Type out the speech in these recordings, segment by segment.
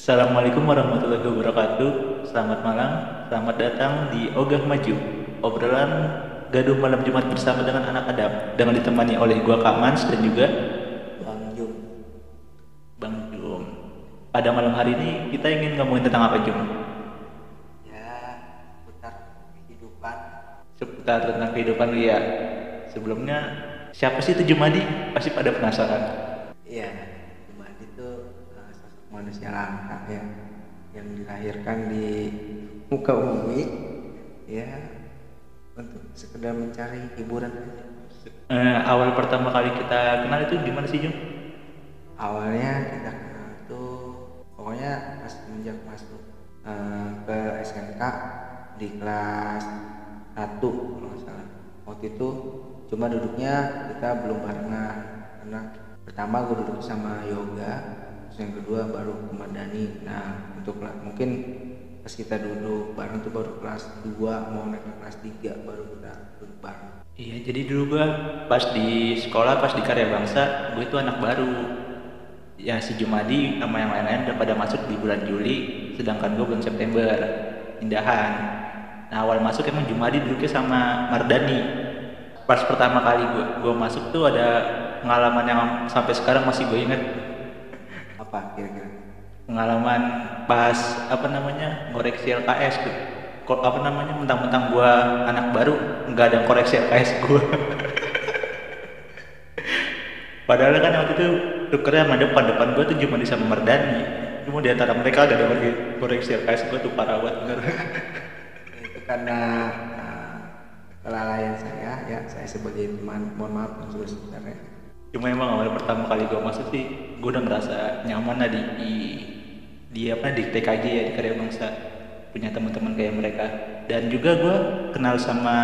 Assalamualaikum warahmatullahi wabarakatuh. Selamat malam, selamat datang di Ogah Maju. Obrolan gaduh malam Jumat bersama dengan anak Adam dengan ditemani oleh gua Kamans dan juga Bang Jum Bang Jum. Pada malam hari ini kita ingin ngomongin tentang apa Jum? ya putar kehidupan Seputar tentang kehidupan ya. Sebelumnya siapa sih itu Jumadi? Pasti pada penasaran. iya manusia langka ya. Yang dilahirkan di muka bumi ya untuk sekedar mencari hiburan aja. Eh, awal pertama kali kita kenal itu gimana sih Jum? awalnya kita kenal tuh pokoknya pas semenjak masuk uh, ke SMK di kelas 1 kalau nggak salah. Waktu itu cuma duduknya kita belum barengan karena pertama gue duduk sama Yoga yang kedua baru Madani nah untuk mungkin pas kita duduk bareng tuh baru kelas 2 mau naik ke kelas 3 baru kita duduk bareng Iya, jadi dulu gua pas di sekolah, pas di karya bangsa, gue itu anak baru. Ya si Jumadi sama yang lain-lain udah pada masuk di bulan Juli, sedangkan gue bulan September, pindahan. Nah awal masuk emang Jumadi duduknya sama Mardani. Pas pertama kali gue gue masuk tuh ada pengalaman yang sampai sekarang masih gue inget. Apa kira-kira Pengalaman pas apa namanya koreksi LKS tuh. Kok apa namanya mentang-mentang gua anak baru nggak ada yang koreksi LKS gua. Padahal kan waktu itu tukernya sama depan depan gua tuh cuma di sama Mardani. Cuma di antara mereka ada koreksi LKS gua tuh parah banget itu karena uh, kelalaian saya ya saya sebagai teman mohon maaf sebenarnya Cuma emang awal pertama kali gua masuk sih gua udah ngerasa nyaman lah di, di di apa di TKJ ya di karya bangsa. Punya teman-teman kayak mereka. Dan juga gua kenal sama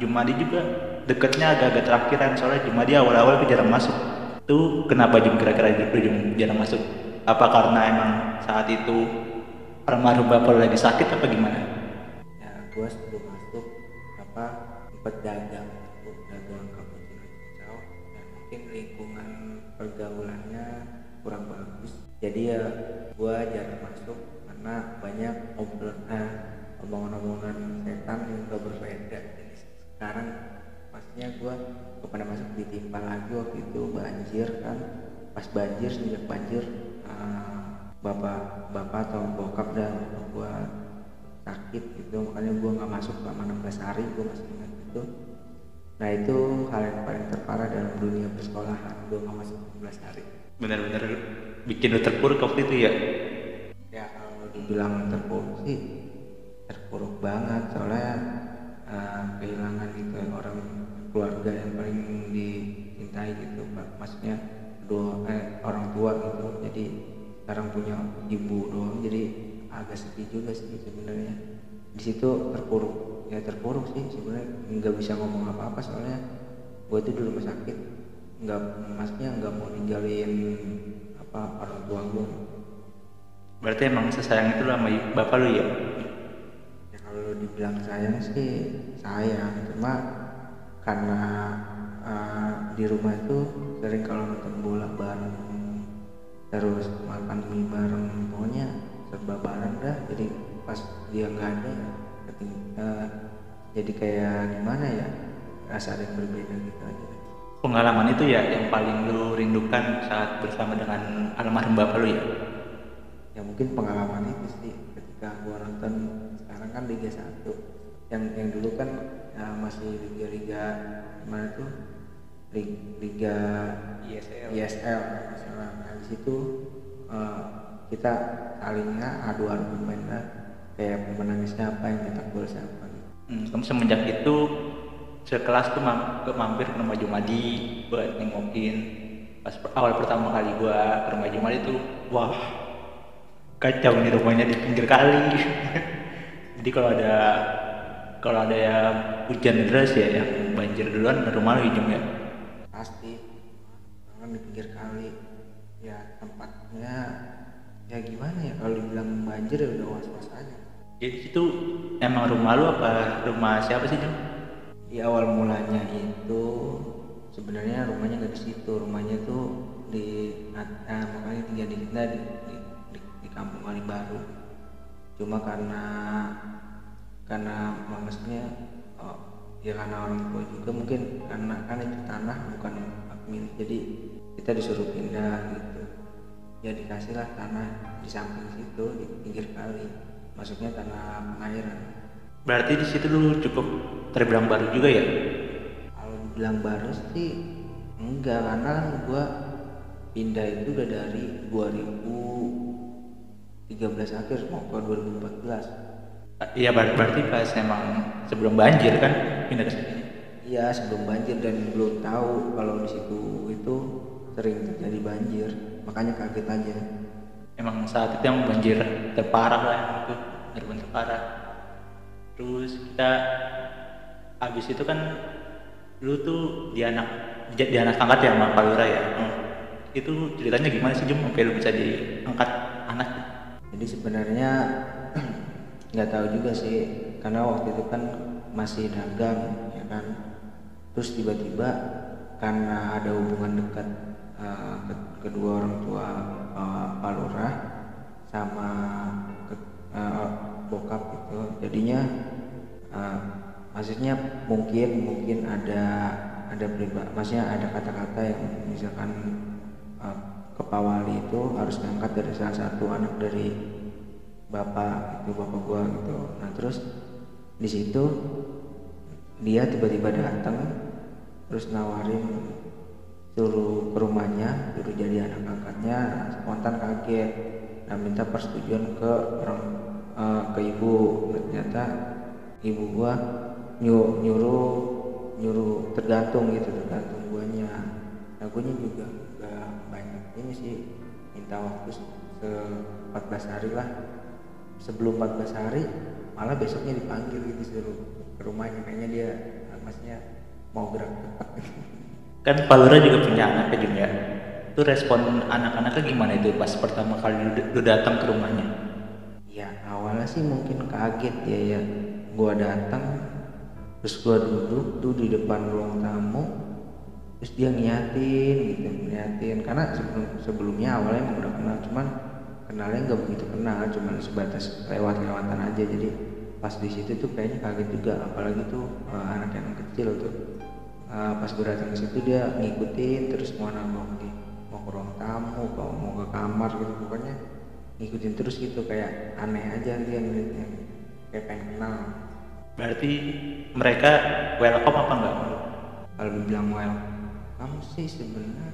Jumadi juga. Deketnya agak-agak terakhiran soalnya Jumadi awal-awal tuh jarang masuk. Tuh kenapa Jum kira-kira Jum jarang masuk? Apa karena emang saat itu almarhum bapak lagi sakit apa gimana? Ya gua sebelum masuk apa sempat dagang pergaulannya kurang bagus. Jadi ya gua jarang masuk karena banyak obrolan eh, omongan-omongan setan yang gak berbeda jadi sekarang. Pastinya gua kepada masuk ditimpa lagi waktu itu banjir kan. Pas banjir sejak banjir eh, bapak bapak atau bokap dan gua sakit gitu. Makanya gua nggak masuk selama 16 hari gua masih ingat itu nah itu hal yang paling terparah dalam dunia persekolahan. Gua nggak masuk 16 hari. Benar-benar bikin lu terpuruk waktu itu ya? Ya kalau dibilang terpuruk sih terpuruk banget. Soalnya eh, kehilangan gitu orang keluarga yang paling dicintai gitu. Maksudnya dua eh, orang tua gitu. Jadi sekarang punya ibu doang. Jadi agak sedih juga sih sebenarnya di situ terpuruk. Ya terpuruk sih sebenarnya. Nggak bisa ngomong apa apa soalnya. Gue itu di rumah sakit. Nggak maksudnya nggak mau ninggalin apa orang tua gue berarti emang sesayang itu sama bapak lu ya? Ya kalau dibilang sayang sih sayang. Cuma karena eh, di rumah itu sering kalau nonton bola bareng terus makan mie bareng pokoknya serba bareng dah. Jadi pas dia nggak ada eh, jadi kayak gimana ya rasa ada yang berbeda gitu aja. Pengalaman itu ya yang paling lu rindukan saat bersama dengan almarhum bapak lu ya? Ya mungkin pengalaman itu sih ketika gua nonton sekarang kan Liga 1 yang yang dulu kan ya, masih liga-liga mana tuh? Lig- Liga ISL ISL misalnya nah, di situ eh, kita salingnya adu argumen lah kayak pemenangnya siapa yang nyetak gol siapa hmm, kamu semenjak itu sekelas tuh mam- ke mampir ke rumah Jumadi buat nengokin pas per- awal pertama kali gua ke rumah Jumadi tuh wah kacau nih rumahnya di pinggir kali. Jadi kalau ada kalau ada yang hujan deras ya yang banjir duluan rumah lu hijau ya? Pasti. Kan di pinggir kali ya tempatnya ya gimana ya kalau dibilang banjir ya udah was-was aja jadi situ emang rumah lu apa rumah siapa sih Jum? di awal mulanya itu sebenarnya rumahnya nggak di situ. Rumahnya tuh di nah, makanya tinggal di kita di, di, di, di kampung beli baru cuma karena karena maksudnya oh, ya karena orang tua juga mungkin karena kan itu tanah bukan milik jadi kita disuruh pindah gitu. Ya dikasihlah tanah di samping situ di pinggir kali maksudnya tanah pengairan. Berarti di situ lu cukup terbilang baru juga ya? kalau dibilang baru sih enggak karena kan gua pindah itu udah dari 2013 akhir mau ke 2014 Iya ber- berarti pas emang sebelum banjir kan pindah ke sini. iya sebelum banjir dan belum tahu kalau di situ itu sering terjadi banjir. Makanya kaget aja. Emang saat itu yang banjir terparah lah itu benar-benar terparah. Terus kita habis itu kan lu tuh di anak di, anak angkat ya sama Pak Lura ya. Hmm. Itu ceritanya gimana sih Jum sampai lu bisa diangkat anak? jadi sebenarnya nggak tahu juga sih karena waktu itu kan masih dagang ya kan terus tiba-tiba karena ada hubungan dekat eh, ke- kedua orang tua eh, Pak Lurah sama eh, bokap itu jadinya eh, maksudnya mungkin mungkin ada ada priba maksudnya ada kata-kata yang misalkan eh, ke Pak Wali itu harus ngangkat dari salah satu anak dari bapak itu bapak gua gitu. Nah terus di situ dia tiba-tiba datang terus nawarin suruh ke rumahnya suruh jadi anak angkatnya. Nah, spontan kaget nah minta persetujuan ke orang eh, ke ibu. Nah, ternyata ibu gua nyu- nyuruh nyuruh tergantung gitu tergantung guanya. Nah juga gak banyak ini sih minta waktu se- 14 hari lah. Sebelum 14 hari malah besoknya dipanggil gitu suruh ke rumahnya. Kayaknya dia maksudnya mau gerak Kan Pak Lura juga punya anak ya Jum ya. Itu respon anak-anaknya gimana itu pas pertama kali lu, datang ke rumahnya? ya awalnya sih mungkin kaget ya ya. Gua datang terus gua duduk tuh di depan ruang tamu terus dia niatin gitu niatin karena sebelum sebelumnya awalnya emang udah kenal cuman kenalnya nggak begitu kenal cuman sebatas lewat-lewatan aja. Jadi pas di situ tuh kayaknya kaget juga apalagi tuh eh, anak yang kecil tuh. Eh, pas gue datang ke situ dia ngikutin terus mau di mau ke ruang tamu kalau mau ke kamar gitu pokoknya ngikutin terus gitu kayak aneh aja dia ngeliatnya kayak pengen kenal. Berarti mereka welcome apa enggak? kalau dibilang well kamu sih sebenarnya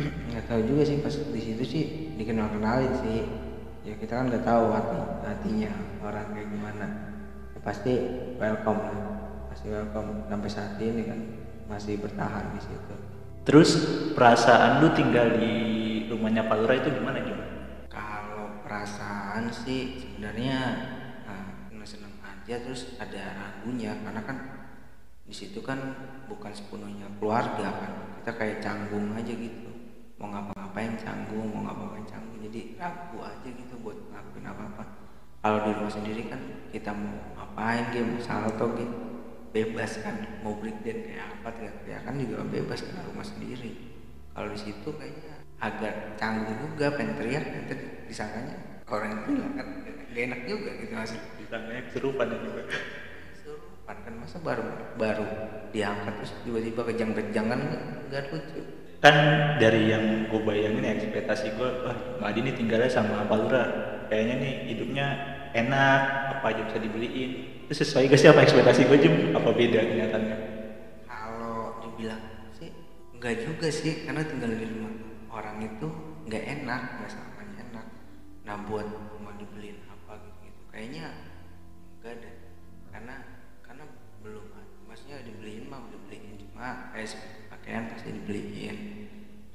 nggak tahu juga sih pas di situ sih dikenal kenalin sih. Ya kita kan nggak tahu hati hatinya orang kayak gimana. Ya, pasti welcome lah pasti welcome. Sampai saat ini kan masih bertahan di situ Terus perasaan lu tinggal di rumahnya Pak Lura itu gimana Jum? kalau perasaan sih sebenarnya nah, seneng aja terus ada ragunya karena kan di situ kan bukan sepenuhnya keluarga kan. Kita kayak canggung aja gitu. Mau ngapa-ngapain canggung mau ngapa-ngapain canggung. Jadi ragu aja gitu buat ngelakuin apa-apa. Kalau di rumah sendiri kan kita mau ngapain dia mau salto gitu bebas kan mau breakdance kayak apa teriak-teriakan juga bebas karena rumah sendiri kalau di situ kayaknya agak canggung juga pengen teriak nanti disangkanya orang yang bilang kan gak enak juga gitu masih Disangkanya kesurupan ya juga. kesurupan kan masa baru baru diangkat terus tiba-tiba kejang-kejangan nggak lucu Kan dari yang gue bayangin ya, ekspektasi gue, wah Madi nih tinggalnya sama Pak Lura. Kayaknya nih hidupnya enak, apa aja bisa dibeliin. Sesuai gak sih apa ekspektasi gue Jum? Apa beda kenyataannya? kalau dibilang sih nggak juga sih karena tinggal di rumah. Orang itu nggak enak nggak selamanya enak. Nah buat mau dibeliin apa gitu, kayaknya enggak ada. Karena karena belum maksudnya dibeliin mah udah beliin cuma kayak seperti pakaian pasti dibeliin.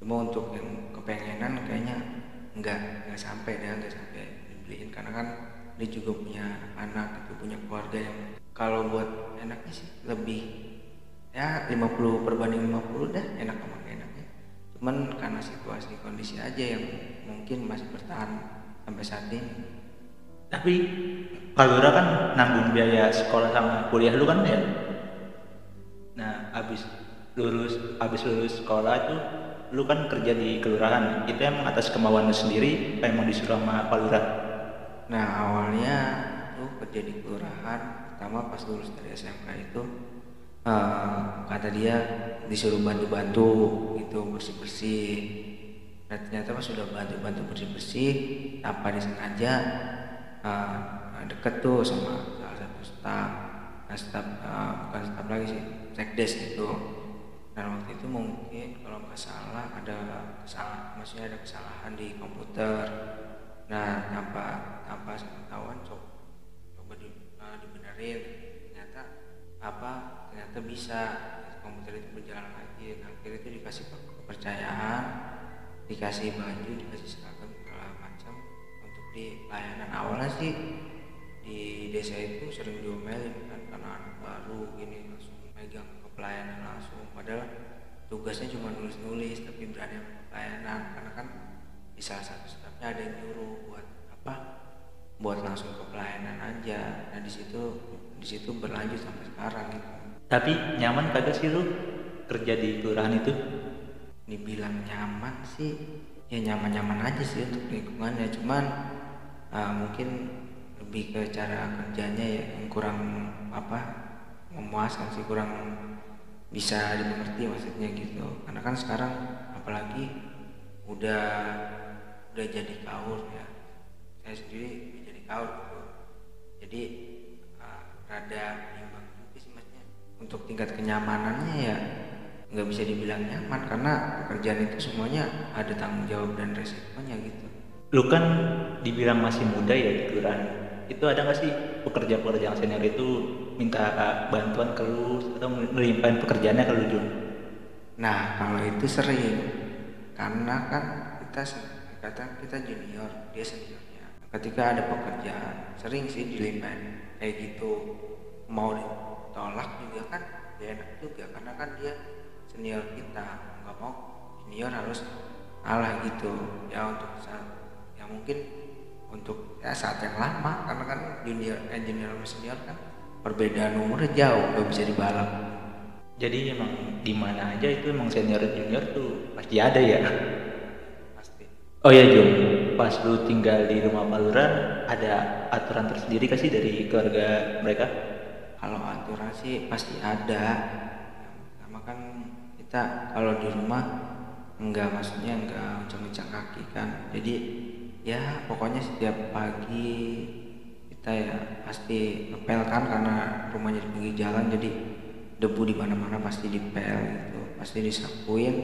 Cuma untuk yang kepengenan kayaknya nggak nggak sampai dah nggak sampai dibeliin. Karena kan dia juga punya anak itu punya keluarga yang kalau buat enaknya sih lebih ya 50 perbanding 50 dah enak sama enaknya cuman karena situasi kondisi aja yang mungkin masih bertahan sampai saat ini Tapi Pak Lura kan nanggung biaya sekolah sama kuliah lu kan ya? Nah, abis lulus abis lulus sekolah itu lu kan kerja di kelurahan itu emang atas kemauan lu sendiri emang disuruh sama Pak? Nah awalnya tuh kerja di kelurahan pertama pas lulus dari SMK itu eh, kata dia disuruh bantu-bantu gitu bersih-bersih. Nah ternyata pas sudah bantu-bantu bersih-bersih tanpa disengaja eh, deket tuh sama salah satu staf. Nah staf eh, bukan staf lagi sih sekdes gitu. Dan waktu itu mungkin kalau nggak salah ada kesalahan maksudnya ada kesalahan di komputer. Nah tanpa sepengetahuan coba coba di, eh, dibenerin ternyata apa ternyata bisa komputer itu berjalan lagi nah, akhirnya itu dikasih ke- kepercayaan dikasih baju dikasih seragam segala macam untuk di layanan. Awalnya sih di desa itu sering diomelin kan karena anak baru gini langsung megang ke pelayanan langsung. Padahal tugasnya cuma nulis-nulis tapi berani sama pelayanan. Karena kan di salah satu stafnya ada yang nyuruh buat apa buat langsung ke pelayanan aja. Nah di situ di situ berlanjut sampai sekarang gitu Tapi nyaman kagak sih lu kerja di kelurahan itu? dibilang nyaman sih ya nyaman-nyaman aja sih untuk lingkungannya. Cuman ah, mungkin lebih ke cara kerjanya ya yang kurang apa memuaskan sih kurang bisa dimengerti maksudnya gitu. Karena kan sekarang apalagi udah udah jadi kaur ya. Saya sendiri jadi kaur gitu. Jadi ah, rada untuk tingkat kenyamanannya ya nggak bisa dibilang nyaman karena pekerjaan itu semuanya ada tanggung jawab dan resikonya gitu. Lu kan dibilang masih muda ya di kelurahan. Itu ada nggak sih pekerja-pekerja yang senior itu minta bantuan ke lu atau melimpahin pekerjaannya ke lu Jun? nah kalau itu sering. Karena kan kita kata kita junior dia seniornya. Ketika ada pekerjaan sering sih dilimpahin kayak gitu. Mau ditolak juga kan dia enak juga karena kan dia senior kita. Nggak mau junior harus kalah gitu. Ya untuk saat ya mungkin untuk ya saat yang lama karena kan junior eh, junior sama senior kan perbedaan umurnya jauh nggak bisa dibalap. Jadi emang di mana aja itu emang senior dan junior tuh pasti ada ya. pasti. Oh ya Jun, pas lu tinggal di rumah Paluran ada aturan tersendiri kasih dari keluarga mereka? Kalau aturan sih pasti ada. Pertama kan kita kalau di rumah enggak maksudnya enggak uncang-uncang kaki kan. Jadi ya pokoknya setiap pagi kita ya pasti ngepel kan karena rumahnya di jalan. Jadi debu di mana-mana pasti dipel gitu pasti disapuin.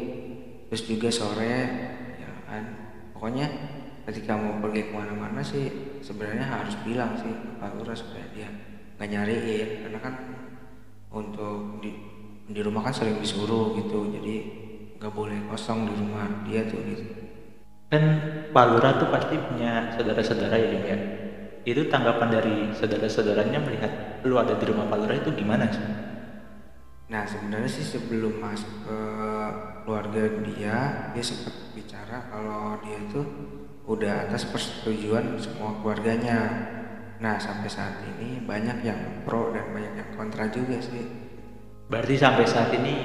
Terus juga sore ya kan. Pokoknya ketika mau pergi ke mana-mana sih sebenarnya harus bilang sih ke Pak Lurah supaya dia nggak nyariin karena kan untuk di di rumah kan sering disuruh gitu jadi nggak boleh kosong di rumah dia tuh gitu Kan Palura tuh pasti punya saudara-saudara ya ya. Itu tanggapan dari saudara-saudaranya melihat lu ada di rumah Palura itu gimana sih? Nah sebenarnya sih sebelum masuk ke keluarga dia, dia sempat bicara kalau dia itu udah atas persetujuan semua keluarganya. Nah sampai saat ini banyak yang pro dan banyak yang kontra juga sih. Berarti sampai saat ini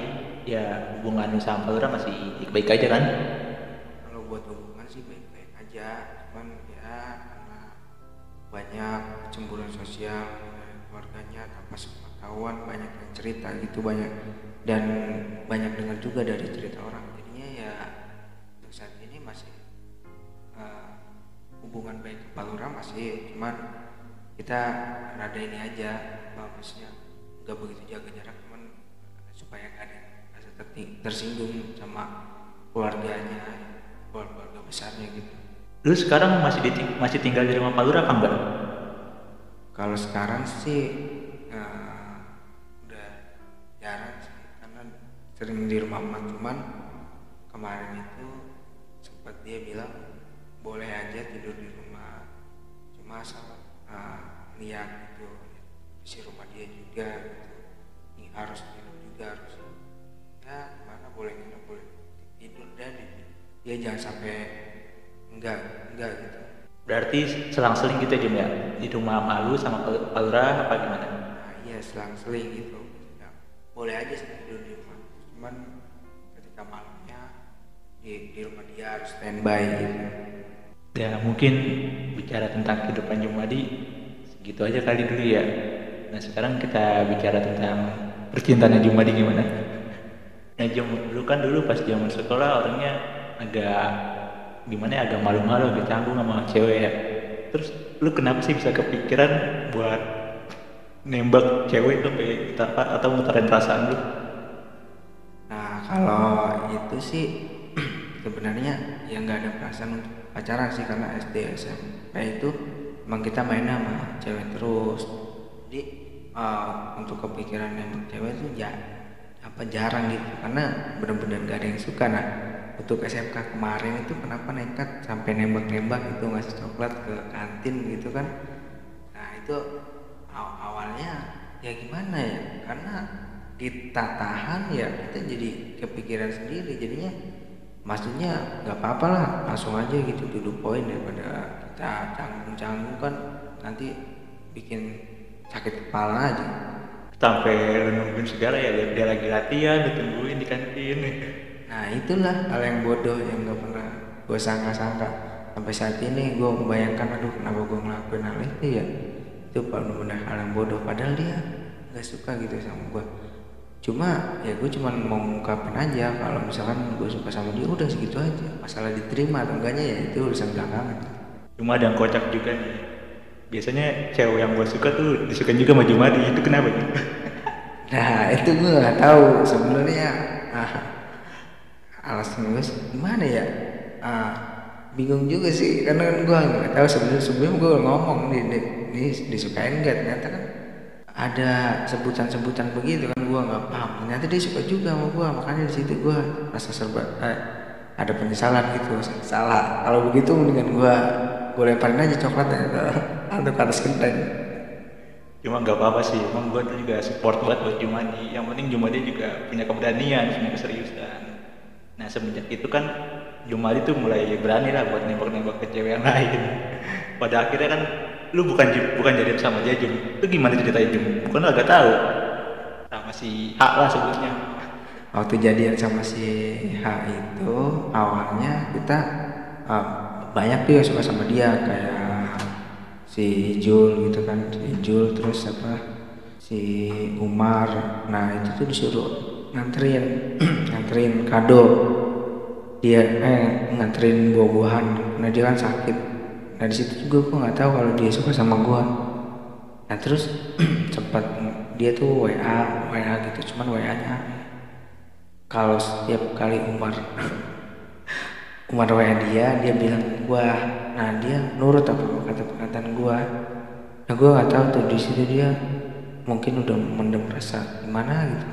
ya hubungan sama Palura masih baik aja kan? Kalau buat hubungan sih baik-baik aja, cuman ya karena banyak cemburuan sosial keluarganya tanpa sepengetahuan banyak yang cerita gitu banyak dan banyak dengar juga dari cerita orang jadinya ya untuk saat ini masih eh, hubungan baik ke Palura masih cuman kita rada ini aja apa, maksudnya nggak begitu jaga jarak cuman supaya nggak ada rasa tersinggung sama keluarganya keluarga besarnya gitu Lu sekarang masih di, masih tinggal di rumah Palura kan enggak? Kalau sekarang sih eh, udah jarang sih karena sering di rumah emak cuman kemarin itu sempat dia bilang boleh aja tidur di rumah cuma asal eh, lihat gitu isi rumah dia juga gitu. Ini harus minum juga harus ya mana boleh nginep boleh tidur dan dia jangan sampai enggak enggak gitu Berarti selang-seling gitu ya Jun ya? Di rumah malu sama Pal- Palura apa gimana? Nah, iya selang-seling gitu. Ya, boleh aja sih tidur di rumah. Cuman ketika malamnya di, di rumah dia harus standby gitu. ya mungkin bicara tentang kehidupan Jumadi segitu aja kali dulu ya. Nah sekarang kita bicara tentang percintaan Jumadi gimana? Nah Jum dulu kan dulu pas zaman sekolah orangnya agak gimana ya agak malu-malu agak canggung sama cewek ya. Terus lu kenapa sih bisa kepikiran buat nembak cewek sampai atau ngutarin perasaan lu? Nah kalau itu sih sebenarnya ya nggak ada perasaan untuk pacaran sih karena SD SMP itu emang kita main sama cewek terus. Jadi uh, untuk kepikiran yang cewek itu ya apa jarang gitu. Karena benar-benar gak ada yang suka. Nah untuk SMK kemarin itu kenapa nekat sampai nembak-nembak itu ngasih coklat ke kantin gitu kan. Nah itu aw awalnya ya gimana ya? Karena kita tahan ya kita jadi kepikiran sendiri. Jadinya maksudnya nggak apa-apa lah langsung aja gitu duduk poin daripada kita canggung-canggung kan nanti bikin sakit kepala aja. Sampai nungguin segala ya dia, dia lagi latihan ditungguin di kantin nah itulah hal yang bodoh yang nggak pernah gue sangka-sangka. Sampai saat ini gue membayangkan aduh kenapa gue ngelakuin hal itu ya? Itu benar-benar hal yang bodoh padahal dia nggak suka gitu sama gue cuma ya gue cuma mau ngungkapin aja kalau misalkan gue suka sama dia udah segitu aja. Masalah diterima atau enggaknya ya itu urusan belakangan. Cuma ada yang kocak juga nih. Biasanya cewek yang gue suka tuh disukai juga sama Jumadi. Itu kenapa nih nah itu gue nggak tahu sebenarnya. Ah, alasan gue gimana ya? Ah, bingung juga sih. Karena kan gue nggak tahu sebenarnya sebelum gue ngomong nih, nih, nih disukain gak ternyata kan ada sebutan-sebutan begitu kan gue nggak paham. Ternyata dia suka juga sama gue makanya di situ gue rasa serba eh, ada penyesalan gitu salah. Kalau begitu mendingan gue gue lemparin aja coklatnya atau ke atas genteng. Cuma nggak apa-apa sih emang gue juga support buat buat Jumadi. Yang penting Jumadi juga punya keberanian punya keseriusan. Nah semenjak itu kan Jumadi tuh mulai berani lah buat nembak-nembak ke cewek yang lain. Pada akhirnya kan lu bukan bukan jadian sama dia Jum itu gimana ceritanya Jum bukan agak tahu. Sama si H lah sebutnya. Waktu jadian sama si H itu awalnya kita uh, banyak tuh yang suka sama dia. Kayak si Jul gitu kan. Si Jul terus apa? Si Umar. Nah itu tuh disuruh nganterin nganterin kado. Dia eh nganterin buah-buahan. Nah dia kan sakit nah di situ juga gue nggak tahu kalau dia suka sama gue nah terus sempat dia tuh WA WA gitu cuman WA nya kalau setiap kali Umar Umar WA dia dia bilang gue nah dia nurut apa kata perkataan gue nah gue nggak tahu tuh di situ dia mungkin udah mendem rasa gimana gitu.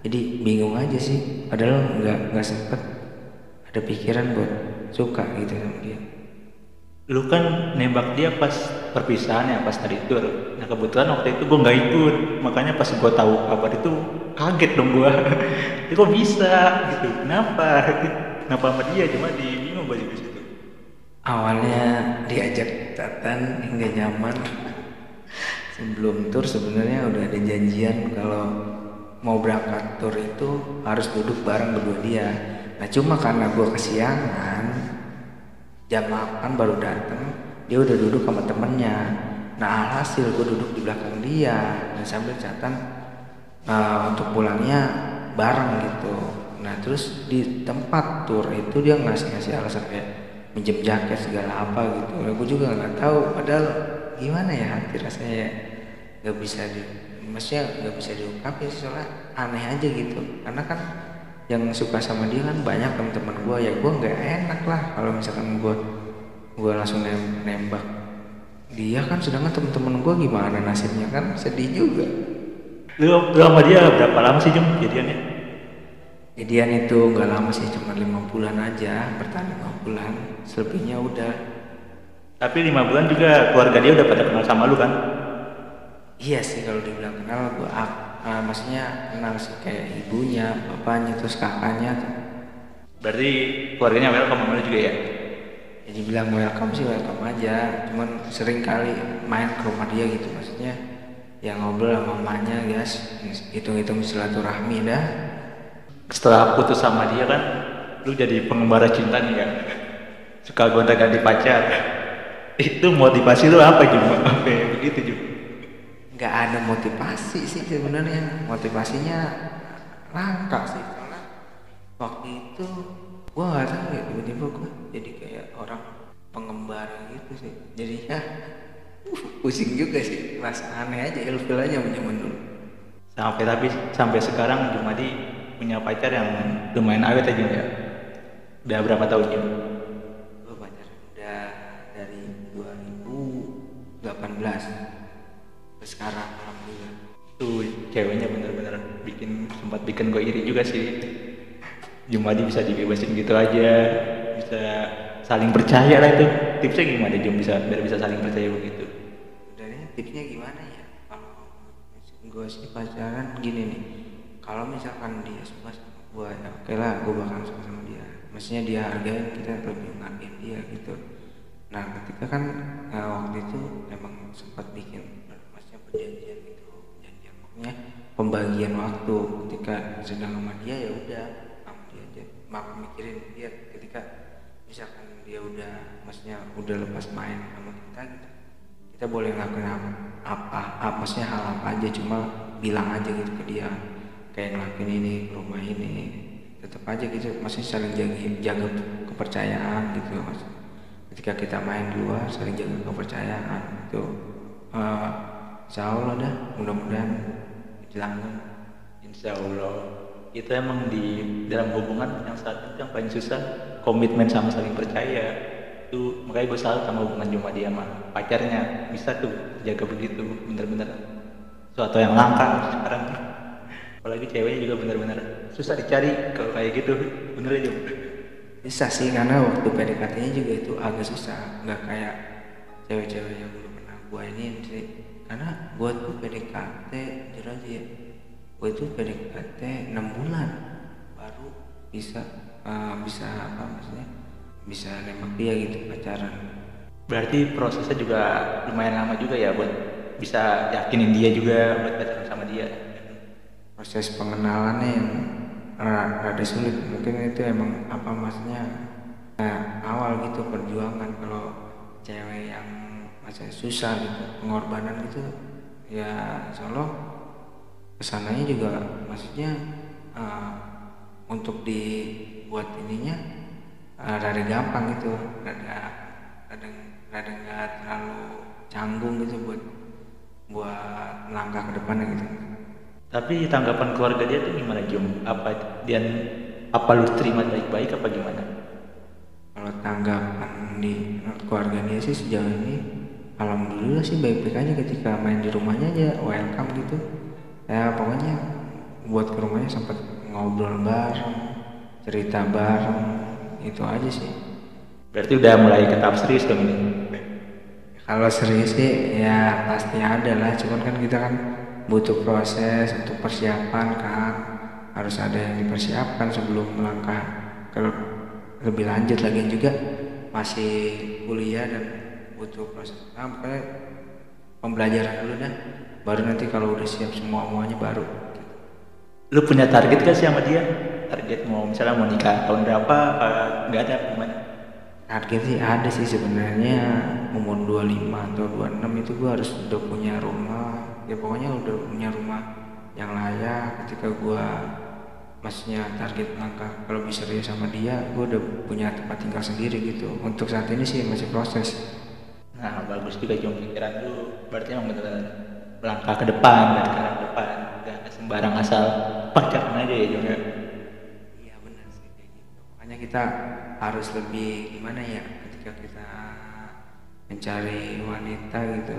Jadi bingung aja sih padahal nggak nggak sempet ada pikiran buat suka gitu sama dia lu kan nembak dia pas perpisahan ya pas tadi tur. Nah kebetulan waktu itu gue nggak ikut. Makanya pas gue tahu kabar itu kaget dong gue ya kok bisa? Gitu. Kenapa? Kenapa sama dia? Cuma di bingung baju di situ. Awalnya diajak tatan hingga nyaman. Sebelum tur sebenarnya udah ada janjian kalau mau berangkat tur itu harus duduk bareng berdua dia. Nah cuma karena gue kesiangan jam 8 baru datang dia udah duduk sama temennya. Nah alhasil gue duduk di belakang dia dan sambil catatan uh, untuk pulangnya bareng gitu. Nah terus di tempat tur itu dia ngasih ngasih alasan kayak minjem jaket segala apa gitu. Nah, gue juga nggak tahu padahal gimana ya hati rasanya nggak bisa di maksudnya nggak bisa diungkapin soalnya aneh aja gitu. Karena kan yang suka sama dia kan banyak teman-teman gue ya gue nggak enak lah kalau misalkan gue gue langsung nem nembak dia kan. Sedangkan teman-teman gue gimana nasibnya kan? Sedih juga. Lu, lu sama dia berapa lama sih jam jadiannya jadian itu nggak lama sih cuma lima bulan aja. Bertahan lima bulan selebihnya udah. Tapi lima bulan juga keluarga dia udah pada kenal sama lu kan? Iya sih kalau dibilang kenal gue uh, maksudnya kenal sih kayak ibunya bapaknya terus kakaknya. Berarti keluarganya welcome sama juga ya? Jadi bilang welcome sih welcome aja. Cuman sering kali main ke rumah dia gitu maksudnya. Yang ngobrol sama mamanya guys. Hitung-hitung silaturahmi dah. Setelah putus sama dia kan lu jadi pengembara cinta nih kan suka gonta ganti pacar. Itu motivasi lu apa cuma ya, begitu juga nggak ada motivasi sih sebenarnya. Motivasinya langka sih. Soalnya waktu itu gua nggak tahu ya tiba-tiba gua jadi kayak orang pengembara gitu sih. Jadinya uh, pusing juga sih. Rasa aneh aja ilfil aja zaman dulu. Sampai tapi sampai sekarang Jumadi punya pacar yang lumayan awet aja ya. Udah berapa tahun ya gua pacaran udah dari 2018 ke sekarang alhamdulillah. Tuh ceweknya bener-bener bikin sempat bikin gue iri juga sih. Jumadi bisa dibebasin gitu aja bisa saling percaya lah itu. Tipsnya gimana Jum? Bisa biar bisa saling percaya begitu? Sebenarnya tipsnya gimana ya? Kalau gue sih pacaran gini nih. Kalau misalkan dia suka sama gue ya oke lah gue bakal suka sama dia. Maksudnya dia hargain kita lebih menghargain dia gitu. Nah ketika kan eh, waktu itu emang sempat pembagian waktu ketika sedang sama dia ya udah sama dia aja. Mak mikirin dia ketika misalkan dia udah maksudnya udah lepas main sama kita gitu. Kita boleh ngelakuin apa, apa, apa maksudnya hal apa aja cuma bilang aja gitu ke dia kayak ngelakuin ini rumah ini tetap aja gitu. Masih saling jaga jaga kepercayaan gitu mas ketika kita main di luar saling jaga kepercayaan itu uh, insya Allah dah mudah-mudahan dilanggeng Insya Allah. Itu emang di dalam hubungan yang saat itu yang paling susah komitmen sama saling percaya. Itu makanya gue salut sama hubungan Jumadi sama pacarnya. Bisa tuh jaga begitu bener-bener. Suatu yang langka sekarang. Apalagi ceweknya juga bener-bener susah dicari kalau kayak gitu. Bener aja bisa sih karena waktu PDKT-nya juga itu agak susah. Nggak kayak cewek-cewek yang belum pernah gua ini karena gua tuh PDKT jujur aja ya. Gua itu PDKT 6 bulan baru bisa eh, bisa apa maksudnya bisa nembak dia gitu pacaran. Berarti prosesnya juga lumayan lama juga ya buat bisa yakinin dia juga buat pacaran sama dia. Proses pengenalannya yang ra- rada sulit. Mungkin itu emang apa maksudnya nah, awal gitu perjuangan kalau cewek yang masih susah gitu. Pengorbanan gitu ya insya Allah ke sananya juga maksudnya eh, untuk dibuat ininya eh, rada gampang gitu. Rada rada rada nggak terlalu canggung gitu buat buat langkah ke depannya gitu. Tapi tanggapan keluarga dia tuh gimana Jum? Apa dia apa lu terima baik-baik apa gimana? Kalau tanggapan di keluarga dia sih sejauh ini Alhamdulillah sih baik-baik aja ketika main di rumahnya aja welcome gitu. Ya pokoknya buat ke rumahnya sempat ngobrol bareng Cerita bareng Itu aja sih. Berarti udah mulai ke tahap serius dong ini? Kalau serius sih ya pasti ada lah. Cuman kan kita kan butuh proses untuk persiapan kan. Harus ada yang dipersiapkan sebelum melangkah ke lebih lanjut lagi juga. Masih kuliah dan butuh proses nah, pembelajaran dulu dah. Baru nanti kalau udah siap semua semuanya baru. Lu punya target gak sih sama dia? Target mau misalnya mau nikah tahun berapa apa nggak ada gimana? Target sih ada sih sebenarnya. Umur 25 atau 26 itu gua harus udah punya rumah. Ya pokoknya udah punya rumah yang layak. Ketika gua maksudnya target langkah kalau bisa serius sama dia gua udah punya tempat tinggal sendiri gitu. Untuk saat ini sih masih proses nah bagus juga Jum pikiran lu berarti emang bener melangkah ke depan dan ke arah depan nggak sembarang asal pacaran aja ya Jum ya Iya benar sih kayak gitu. Makanya kita harus lebih gimana ya ketika kita mencari wanita gitu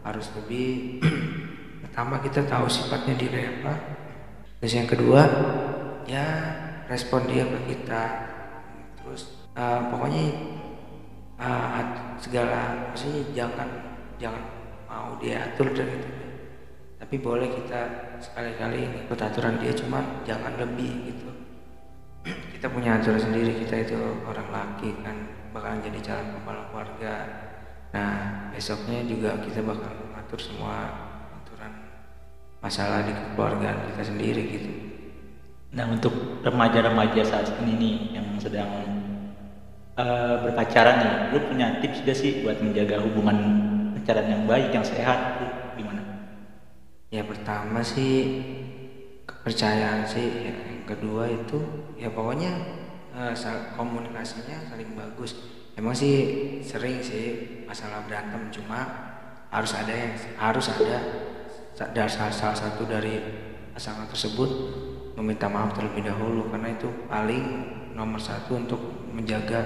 harus lebih pertama kita tahu sifatnya dia apa. Terus yang kedua ya respon dia ke kita. Terus eh, pokoknya eh, segala maksudnya jangan jangan mau dia atur dan itu tapi boleh kita sekali-kali ikut aturan dia cuma jangan lebih gitu. Kita punya aturan sendiri kita itu orang laki kan bakalan jadi calon kepala keluarga. Nah besoknya juga kita bakal mengatur semua aturan masalah di keluargaan kita sendiri gitu. Nah untuk remaja-remaja saat ini nih yang sedang eh, berpacaran nih, lu punya tips gak sih buat menjaga hubungan pacaran yang baik, yang sehat? Gimana? ya pertama sih kepercayaan sih ya, yang kedua itu ya pokoknya eh, komunikasinya saling bagus emang sih sering sih masalah berantem cuma harus ada yang harus ada dari salah, salah satu dari pasangan tersebut meminta maaf terlebih dahulu karena itu paling nomor satu untuk menjaga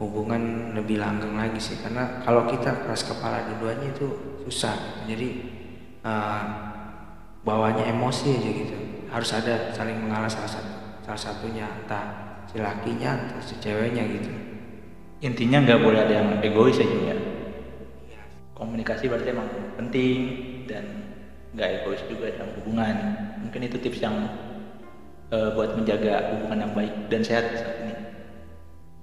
hubungan lebih langgeng lagi sih karena kalau kita keras kepala dua-duanya itu susah jadi eh, bawanya emosi aja gitu harus ada saling mengalah salah satu salah satunya entah si lakinya entah si ceweknya gitu Intinya nggak boleh ada yang egois aja ya. Komunikasi berarti emang penting dan nggak egois juga dalam hubungan. Mungkin itu tips yang eh, buat menjaga hubungan yang baik dan sehat saat ini.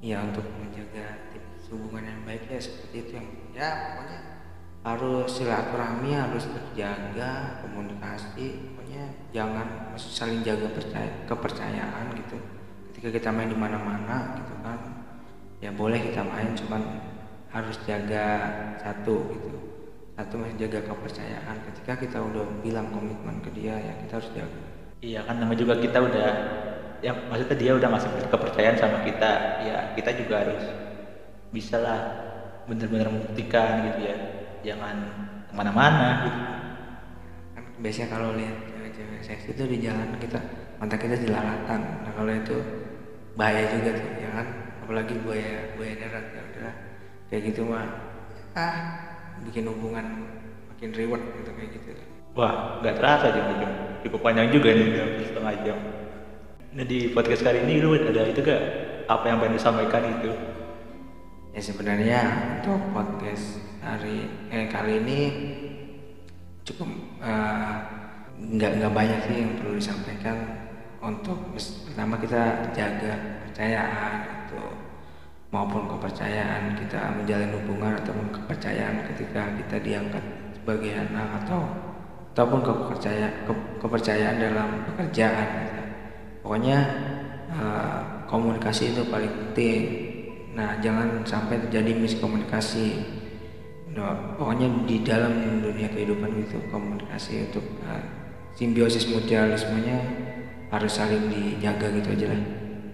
ya untuk menjaga hubungan yang baik ya seperti itu yang ya pokoknya harus silaturahmi harus terjaga komunikasi. Pokoknya jangan maksud saling jaga percaya kepercayaan gitu. Ketika kita main di mana-mana gitu kan ya boleh kita main cuman harus jaga satu gitu. Satu masih jaga kepercayaan. Ketika kita udah bilang komitmen ke dia ya kita harus jaga Iya kan namanya juga kita udah ya maksudnya dia udah ngasih kepercayaan sama kita. Ya kita juga harus bisa lah bener-bener membuktikan gitu ya. Jangan ke mana-mana gitu. Kan biasanya kalau lihat cewek-cewek seksi itu di jalan kita mata kita jelalatan. Nah kalau itu bahaya juga tuh ya kan? Apalagi buaya buaya darat ya udah kayak gitu mah ah bikin hubungan makin reward gitu kayak gitu wah nggak terasa jam jam cukup panjang juga nih hampir setengah jam. Nah di podcast kali ini lu ada itu gak apa yang pengen disampaikan itu? Ya sebenarnya untuk podcast hari eh kali ini cukup eh, nggak nggak banyak sih yang perlu disampaikan. Untuk pertama kita jaga kepercayaan maupun kepercayaan kita menjalin hubungan ataupun kepercayaan ketika kita diangkat sebagai anak atau ataupun kepercayaan kepercayaan dalam pekerjaan. Gitu. pokoknya eh, komunikasi itu paling penting. Nah jangan sampai terjadi miskomunikasi. Nah, pokoknya di dalam dunia kehidupan itu komunikasi untuk uh, simbiosis mutualismenya harus saling dijaga gitu aja lah.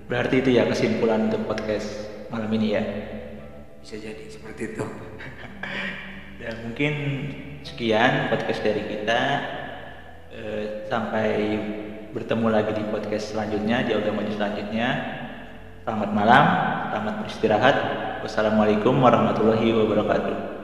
Berarti itu ya kesimpulan untuk podcast malam ini ya? Bisa jadi seperti itu. Dan mungkin sekian podcast dari kita. Eh, sampai bertemu lagi di podcast selanjutnya di audio maju selanjutnya. Selamat malam selamat beristirahat. Wassalamualaikum warahmatullahi wabarakatuh